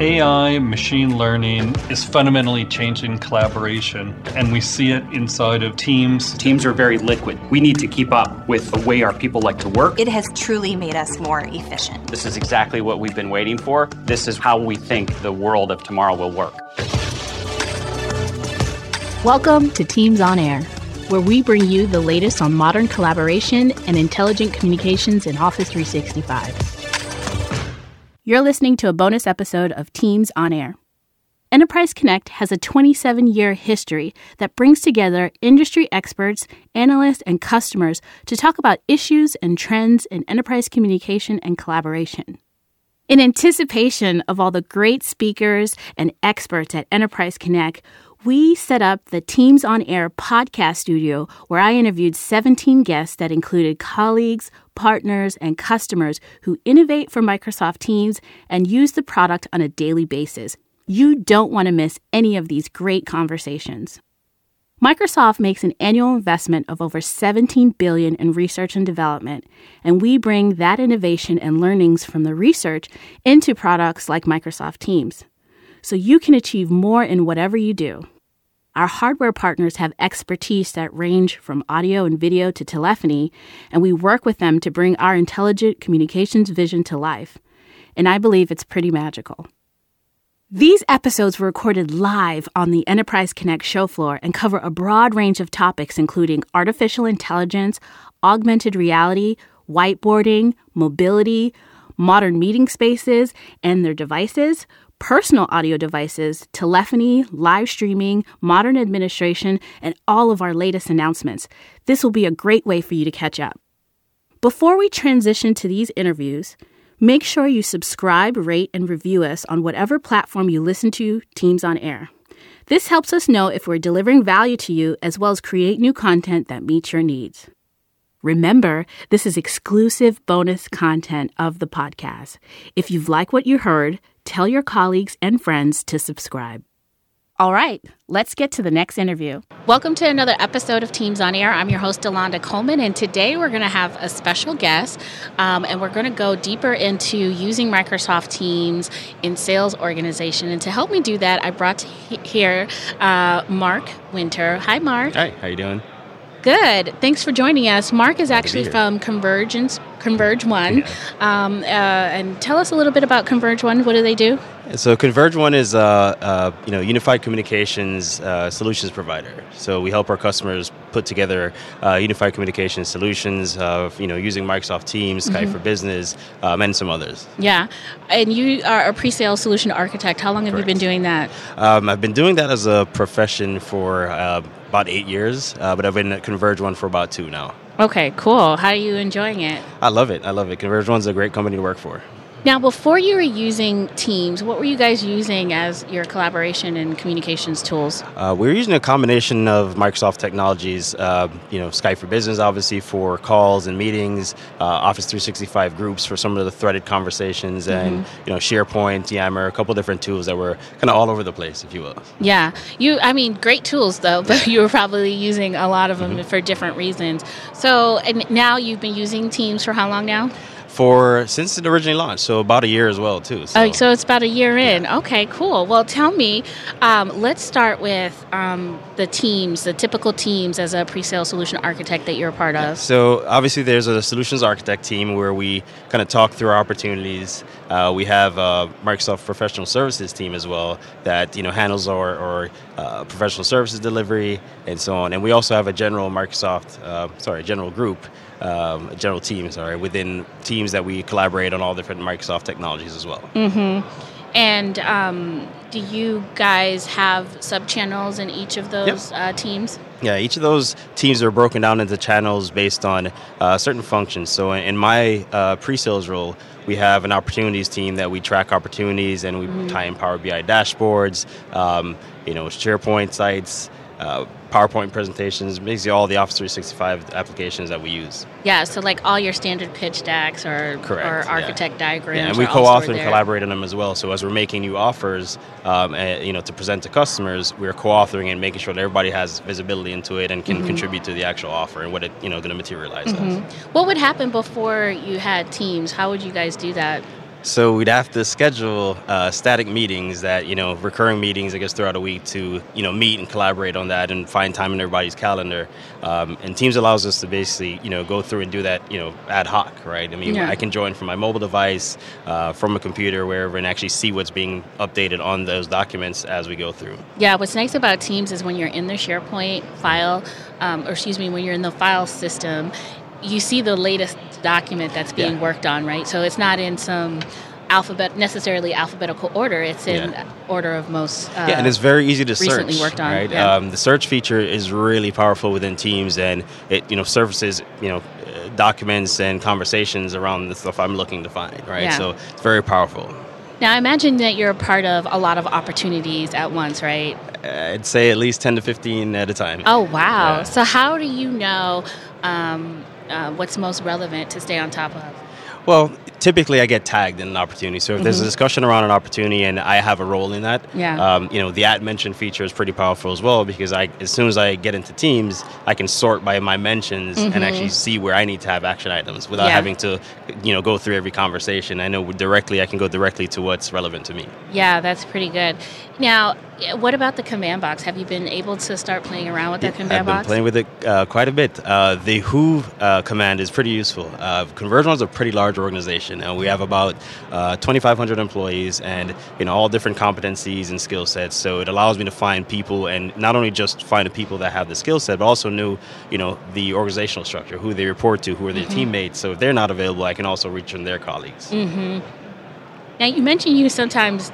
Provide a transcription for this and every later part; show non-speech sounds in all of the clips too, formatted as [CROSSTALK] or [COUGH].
AI, machine learning is fundamentally changing collaboration, and we see it inside of teams. Teams are very liquid. We need to keep up with the way our people like to work. It has truly made us more efficient. This is exactly what we've been waiting for. This is how we think the world of tomorrow will work. Welcome to Teams on Air, where we bring you the latest on modern collaboration and intelligent communications in Office 365. You're listening to a bonus episode of Teams on Air. Enterprise Connect has a 27 year history that brings together industry experts, analysts, and customers to talk about issues and trends in enterprise communication and collaboration. In anticipation of all the great speakers and experts at Enterprise Connect, we set up the Teams on Air podcast studio where I interviewed 17 guests that included colleagues, partners, and customers who innovate for Microsoft Teams and use the product on a daily basis. You don't want to miss any of these great conversations. Microsoft makes an annual investment of over 17 billion in research and development, and we bring that innovation and learnings from the research into products like Microsoft Teams so you can achieve more in whatever you do. Our hardware partners have expertise that range from audio and video to telephony, and we work with them to bring our intelligent communications vision to life. And I believe it's pretty magical. These episodes were recorded live on the Enterprise Connect show floor and cover a broad range of topics, including artificial intelligence, augmented reality, whiteboarding, mobility, modern meeting spaces and their devices, personal audio devices, telephony, live streaming, modern administration, and all of our latest announcements. This will be a great way for you to catch up. Before we transition to these interviews, make sure you subscribe, rate, and review us on whatever platform you listen to Teams on Air. This helps us know if we're delivering value to you as well as create new content that meets your needs. Remember, this is exclusive bonus content of the podcast. If you've liked what you heard, tell your colleagues and friends to subscribe. All right, let's get to the next interview. Welcome to another episode of Teams on Air. I'm your host, Delanda Coleman, and today we're going to have a special guest, um, and we're going to go deeper into using Microsoft Teams in sales organization. And to help me do that, I brought here uh, Marc Wynter. Hi, Marc. Hi, how you doing? Good. Thanks for joining us. Marc is actually from Convergence, ConvergeOne, yeah. um, uh, and tell us a little bit about ConvergeOne. What do they do? So ConvergeOne is a uh, uh, you know unified communications uh, solutions provider. So we help our customers put together uh, unified communication solutions of you know using Microsoft Teams, Skype mm-hmm. for Business, um, and some others. Yeah, and you are a pre-sale solution architect. How long have Correct. you been doing that? Um, I've been doing that as a profession for uh, about eight years, uh, but I've been at ConvergeOne for about two now. Okay, cool. How are you enjoying it? I love it. I love it. ConvergeOne's a great company to work for. Now, before you were using Teams, what were you guys using as your collaboration and communications tools? Uh, we were using a combination of Microsoft technologies. Uh, you know, Skype for Business, obviously for calls and meetings. Uh, Office 365 groups for some of the threaded conversations, mm-hmm. and you know, SharePoint, Yammer, a couple different tools that were kind of all over the place, if you will. Yeah, you. I mean, great tools though, [LAUGHS] but you were probably using a lot of them mm-hmm. for different reasons. So, and now you've been using Teams for how long now? For since it originally launched, so about a year as well too. So, oh, so it's about a year in. Yeah. Okay, cool. Well, tell me. Um, let's start with um, the teams, the typical teams as a pre-sale solution architect that you're a part of. So obviously, there's a solutions architect team where we kind of talk through our opportunities. Uh, we have a Microsoft professional services team as well that you know handles our, our uh, professional services delivery and so on. And we also have a general Microsoft, uh, sorry, general group um, general team, sorry, within teams that we collaborate on all different Microsoft technologies as well. Mm-hmm. And um, do you guys have sub channels in each of those yep. uh, teams? Yeah, each of those teams are broken down into channels based on uh, certain functions. So in my uh, pre-sales role, we have an opportunities team that we track opportunities and we mm-hmm. tie in Power BI dashboards, um, you know, SharePoint sites, uh, PowerPoint presentations, basically all the Office 365 applications that we use. Yeah, so like all your standard pitch decks or, Correct, or architect yeah. diagrams. Yeah, and we co-author and collaborate on them as well. So as we're making new offers, um, and, you know, to present to customers, we're co-authoring and making sure that everybody has visibility into it and can mm-hmm. contribute to the actual offer and what it, you know, going to materialize mm-hmm. What would happen before you had teams? How would you guys do that? So we'd have to schedule uh, static meetings that you know recurring meetings I guess throughout a week to you know meet and collaborate on that and find time in everybody's calendar. Um, and Teams allows us to basically you know go through and do that you know ad hoc, right? I mean Yeah. I can join from my mobile device, uh, from a computer, wherever, and actually see what's being updated on those documents as we go through. Yeah, what's nice about Teams is when you're in the SharePoint file, um, or excuse me, when you're in the file system, you see the latest document that's being Yeah. worked on, right? So it's not in some alphabet necessarily alphabetical order. It's in Yeah. order of most. Uh, yeah, and it's very easy to search. recently worked on, Right, yeah. um, the search feature is really powerful within Teams, and it you know surfaces you know documents and conversations around the stuff I'm looking to find. Right, Yeah. so it's very powerful. now, I imagine that you're a part of a lot of opportunities at once, right? I'd say at least ten to fifteen at a time. Oh wow! So how do you know um, uh, what's most relevant to stay on top of? Well, typically I get tagged in an opportunity. So if there's a discussion around an opportunity and I have a role in that, Mm-hmm. Yeah. um, you know, the at mention feature is pretty powerful as well because I, as soon as I get into Teams, I can sort by my mentions and actually see where I need to have action items without Mm-hmm. Yeah. having to, you know, go through every conversation. I know directly I can go directly to what's relevant to me. Yeah, that's pretty good. Now, what about the command box? Have you been able to start playing around with that command box? I've been box? playing with it uh, quite a bit. Uh, the Who uh, command is pretty useful. Uh, Conversion is a pretty large organization, and we have about uh, 2,500 employees, and you know all different competencies and skill sets. So it allows me to find people, and not only just find the people that have the skill set, but also know you know the organizational structure, who they report to, who are their Mm-hmm. teammates. So if they're not available, I can also reach on their colleagues. Mm. Now, you mentioned you sometimes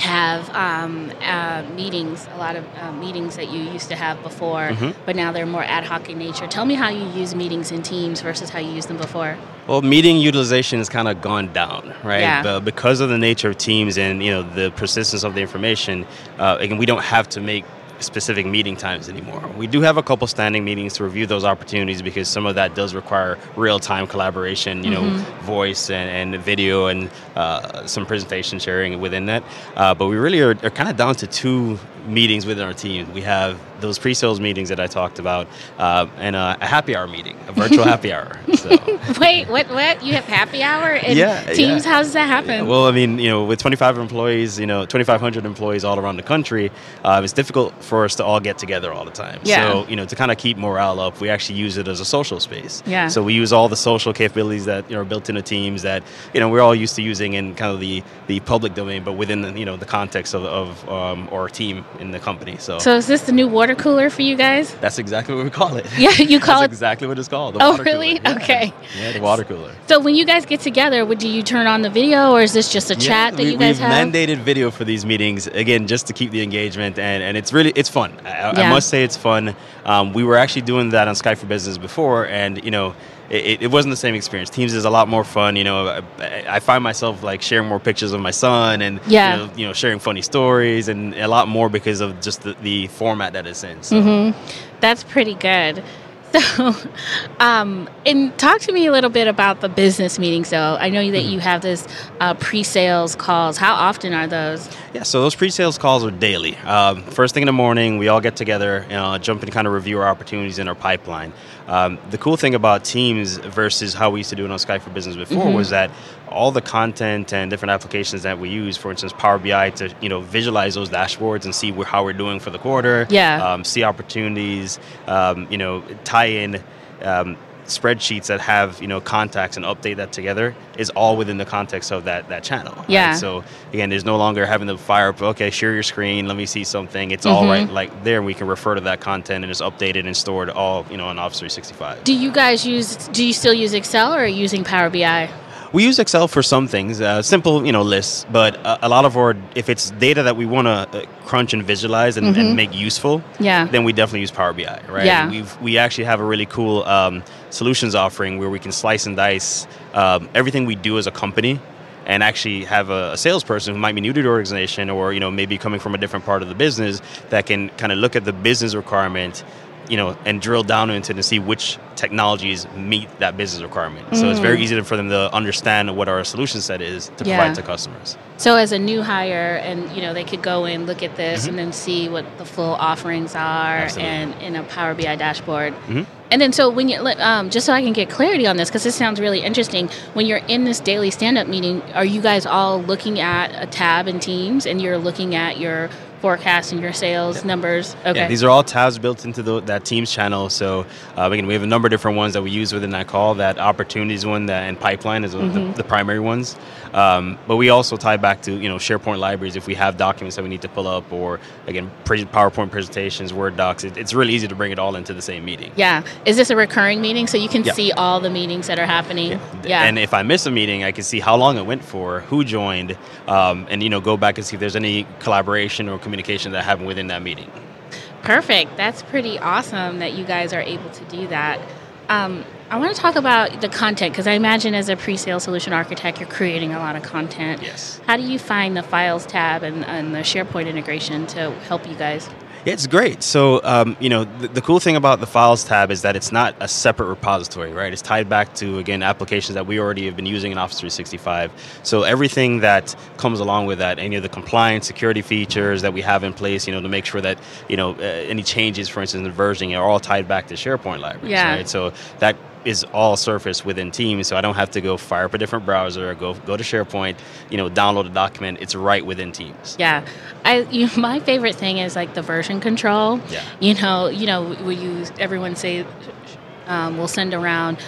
have um, uh, meetings, a lot of uh, meetings that you used to have before, Mm-hmm. but now they're more ad hoc in nature. Tell me how you use meetings in teams versus how you used them before. Well, meeting utilization has kind of gone down, right? Yeah. But because of the nature of teams and you know the persistence of the information, uh, again, we don't have to make specific meeting times anymore. We do have a couple standing meetings to review those opportunities because some of that does require real-time collaboration, you know, voice and, and video and uh, some presentation sharing within that. Uh, but we really are, are kind of down to two meetings within our team. We have those pre-sales meetings that I talked about, uh, and a, a happy hour meeting, a virtual happy hour. So. [LAUGHS] Wait, what? What? You have happy hour in Yeah, teams? yeah. How does that happen? Well, I mean, you know, with 25 employees, you know, 2,500 employees all around the country, uh, it's difficult for us to all get together all the time. Yeah. So, you know, to kind of keep morale up, we actually use it as a social space. Yeah. So we use all the social capabilities that you know, are built into teams that you know we're all used to using in kind of the, the public domain, but within the, you know the context of, of um, our team in the company. So, so is this the new water cooler for you guys? that's exactly what we call it. Yeah, you [LAUGHS] call That's it. exactly what it's called. The Oh, water really? cooler. Yeah. Okay. Yeah, the water cooler. So when you guys get together, would do you turn on the video, or is this just a chat that we, you guys we've have? mandated video for these meetings again, just to keep the engagement, and, and it's really it's fun. I, I- Yeah. I must say it's fun. Um, we were actually doing that on Skype for Business before, and you know. It, it wasn't the same experience. Teams is a lot more fun. You know, I, I find myself like sharing more pictures of my son, and Yeah. you, know, you know, sharing funny stories, and a lot more because of just the, the format that it's in. So. Mm-hmm. That's pretty good. [LAUGHS] So, um, and talk to me a little bit about the business meetings. So, I know that Mm-hmm. you have this uh, pre-sales calls. How often are those? Yeah, so those pre-sales calls are daily. Um, first thing in the morning, we all get together, you know, jump and kind of review our opportunities in our pipeline. Um, the cool thing about Teams versus how we used to do it on Skype for Business before Mm-hmm. was that all the content and different applications that we use, for instance, Power BI, to you know visualize those dashboards and see wh- how we're doing for the quarter. Yeah. Um, see opportunities. Um, you know, tie in. Um, spreadsheets that have you know contacts and update that together is all within the context of that that channel right? Yeah. so again there's no longer having to fire up okay share your screen let me see something it's all mm-hmm. right like there we can refer to that content and it's updated and stored all you know on office 365 Do you guys use? Do you still use Excel or are you using Power BI? We use excel for some things uh, simple you know lists but a, a lot of our if it's data that we want to uh, crunch and visualize and, and make useful Yeah. then we definitely use power bi right Yeah. We've we actually have a really cool um, solutions offering where we can slice and dice um, everything we do as a company and actually have a, a salesperson who might be new to the organization or you know maybe coming from a different part of the business that can kind of look at the business requirement you know and drill down into to see which technologies meet that business requirement so it's very easy for them to understand what our solution set is to Mm. Yeah. provide to customers So as a new hire, and you know, they could go in, look at this, and then see what the full offerings are, Mm-hmm. Absolutely. and in a Power BI dashboard. And then, so when you, um, just so I can get clarity on this, because this sounds really interesting, when you're in this daily stand up meeting, are you guys all looking at a tab in Teams and you're looking at your forecast and your sales yeah. numbers? Okay. Yeah, these are all tabs built into the, that Teams channel. So uh, again, we have a number of different ones that we use within that call. That opportunities one that, and pipeline is mm-hmm. the, the, primary ones. Um, but we also tie back to you know SharePoint libraries if we have documents that we need to pull up, or again PowerPoint presentations, Word docs. It, it's really easy to bring it all into the same meeting. Yeah. Is this a recurring meeting so you can yeah. see all the meetings that are happening? Yeah. yeah. And if I miss a meeting, I can see how long it went for, who joined, um, and you know go back and see if there's any collaboration or communication that happened within that meeting. Perfect. That's pretty awesome that you guys are able to do that. Um, I want to talk about the content because I imagine as a pre-sale solution architect, you're creating a lot of content. Yes. How do you find the files tab and, and the SharePoint integration to help you guys? Yeah, it's great. So, um, you know, the, the, cool thing about the Files tab is that it's not a separate repository, right? It's tied back to, again, applications that we already have been using in Office 365. So, everything that comes along with that, any of the compliance, security features that we have in place, you know, to make sure that, you know, uh, any changes, for instance, in versioning are all tied back to SharePoint libraries, yeah. right? So, that is all surfaced within Teams, so I don't have to go fire up a different browser, go go to SharePoint, you know, download a document. It's right within Teams. Yeah, I you, my favorite thing is like the version control. Yeah. You know, you know, we use everyone say um, we'll send around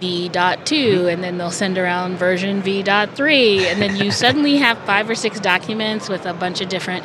V.2 mm-hmm. and then they'll send around version V.3 and then you [LAUGHS] suddenly have five or six documents with a bunch of different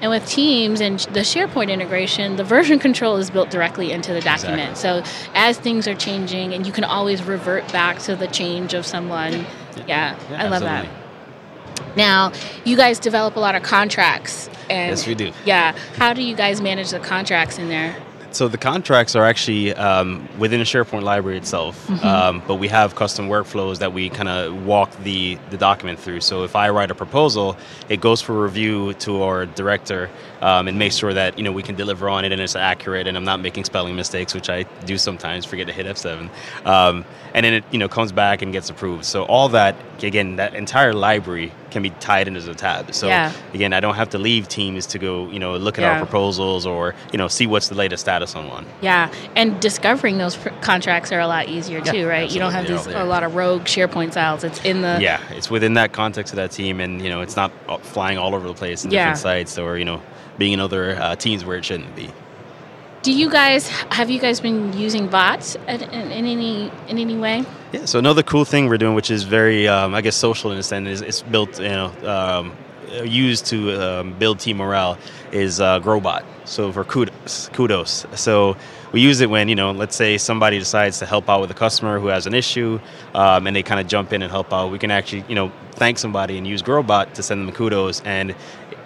and with Teams and the SharePoint integration, the version [LAUGHS] control is built directly into the document. Exactly. So as things are changing, and you can always revert back to the change of someone. Yeah, yeah, yeah I love absolutely. that. Now, you guys develop a lot of contracts. And yes, we do. Yeah. How do you guys manage the contracts in there? So the contracts are actually um, within the SharePoint library itself, mm-hmm. um, but we have custom workflows that we kind of walk the, the document through. So if I write a proposal, it goes for review to our director um, and make sure that you know we can deliver on it and it's accurate and I'm not making spelling mistakes, which I do sometimes forget to hit F7. Um, and then it you know comes back and gets approved. So all that again, that entire library can be tied into the tab. So yeah. again, I don't have to leave Teams to go you know look at yeah. our proposals or you know see what's the latest status on one. Yeah, and discovering those pr- contracts are a lot easier too, right? Absolutely. You don't have these a lot of rogue SharePoint files. It's in the yeah, it's within that context of that team, and you know it's not flying all over the place in different sites or you know being in other uh, teams where it shouldn't be. Do you guys have you guys been using bots in, in, any in any way? Yeah. So another cool thing we're doing, which is very um, I guess social in a sense, is it's built you know um, used to um, build team morale is uh, Growbot. So for kudos, kudos. So we use it when you know, let's say somebody decides to help out with a customer who has an issue, um, and they kind of jump in and help out. We can actually you know thank somebody and use Growbot to send them kudos, and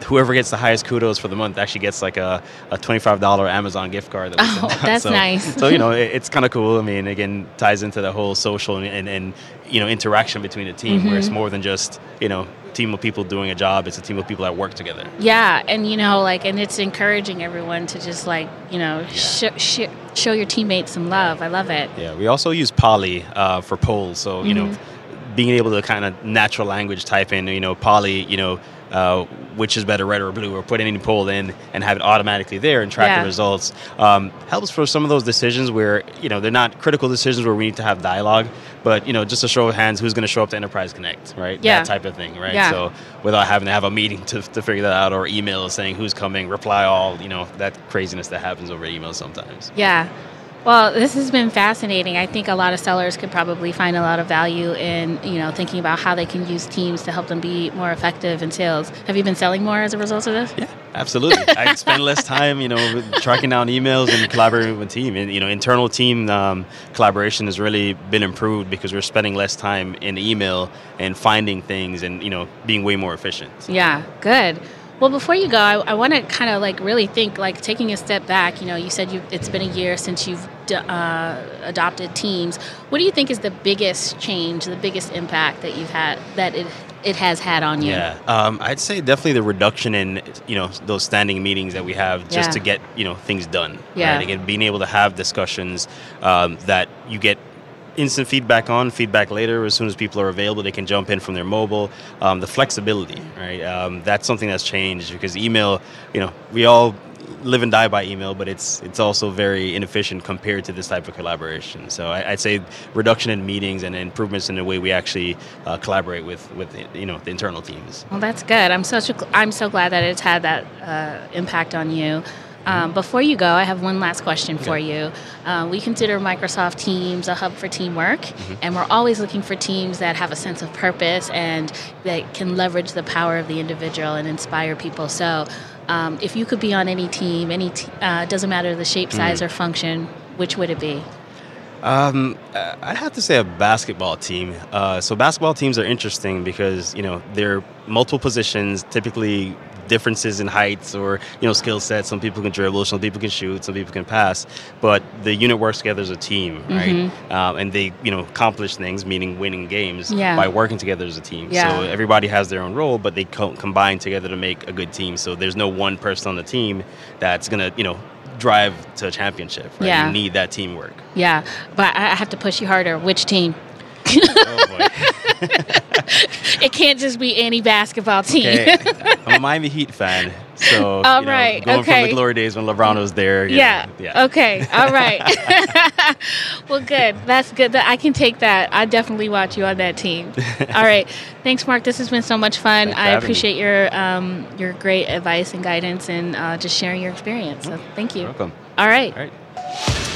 whoever gets the highest kudos for the month actually gets like a, a $25 Amazon gift card. That oh, that's so, nice. so, you know, it, it's kind of cool. I mean, again, ties into the whole social and, and, and you know, interaction between a team mm-hmm. where it's mm-hmm. more than just, you know, team of people doing a job. It's a team of people that work together. Yeah, and you know, like, and it's encouraging everyone to just like, you know, yeah. sh- sh- show your teammates some love. I love it. Yeah, we also use Polly uh, for polls. So you mm-hmm. know, being able to kind of natural language type in, you know, Polly, you know, uh, which is better, red or blue, or put any poll in and have it automatically there and track yeah. the results. Um, helps for some of those decisions where you know they're not critical decisions where we need to have dialogue, but you know just a show of hands, who's going to show up to Enterprise Connect, right? Yeah. That type of thing, right? Yeah. So without having to have a meeting to, to figure that out or email saying who's coming, reply all, you know that craziness that happens over email sometimes. Yeah. Well, this has been fascinating. I think a lot of sellers could probably find a lot of value in, you know, thinking about how they can use teams to help them be more effective in sales. Have you been selling more as a result of this? Yeah, absolutely. [LAUGHS] I spend less time, you know, tracking down emails and collaborating with team. And, you know, internal team um, collaboration has really been improved because we're spending less time in email and finding things and, you know, being way more efficient. Yeah, good. Well, before you go, I, I want to kind of like really think, like taking a step back. You know, you said it's been a year since you've uh, adopted teams. What do you think is the biggest change, the biggest impact that you've had that it it has had on you? Yeah, um, I'd say definitely the reduction in you know those standing meetings that we have just yeah. to get you know things done. Yeah, right? again, being able to have discussions um, that you get instant feedback on, feedback later. As soon as people are available, they can jump in from their mobile. Um, the flexibility, right? Um, that's something that's changed because email, you know, we all live and die by email, but it's it's also very inefficient compared to this type of collaboration. So I, would say reduction in meetings and improvements in the way we actually uh, collaborate with with you know the internal teams. Well, that's good. I'm such a, I'm so glad that it's had that uh, impact on you. Um, before you go, I have one last question for you. Uh, we consider Microsoft Teams a hub for teamwork, mm-hmm. and we're always looking for teams that have a sense of purpose and that can leverage the power of the individual and inspire people. So, um, if you could be on any team, any t- uh, doesn't matter the shape, size, mm. or function, which would it be? Um, I'd have to say a basketball team. Uh, so basketball teams are interesting because you know they're multiple positions, typically differences in heights or you know skill sets. Some people can dribble, some people can shoot, some people can pass. But the unit works together as a team, right? Mm-hmm. Um, and they you know accomplish things, meaning winning games yeah. by working together as a team. Yeah. So everybody has their own role, but they co- combine together to make a good team. So there's no one person on the team that's gonna you know drive to a championship. Right? Yeah. You need that teamwork. Yeah, but I have to push you harder. Which team? oh boy. [LAUGHS] can't just be any basketball team. Okay. [LAUGHS] I'm a Miami Heat fan. So, all you know, right. going okay. from the glory days when LeBron was there. Yeah. Know, yeah. Okay. All right. [LAUGHS] [LAUGHS] well, good. That's good. I can take that. I definitely watch you on that team. All right. Thanks, Marc. This has been so much fun. I appreciate me. your um, your great advice and guidance and uh, just sharing your experience. So, thank you. You're welcome. All right. All right.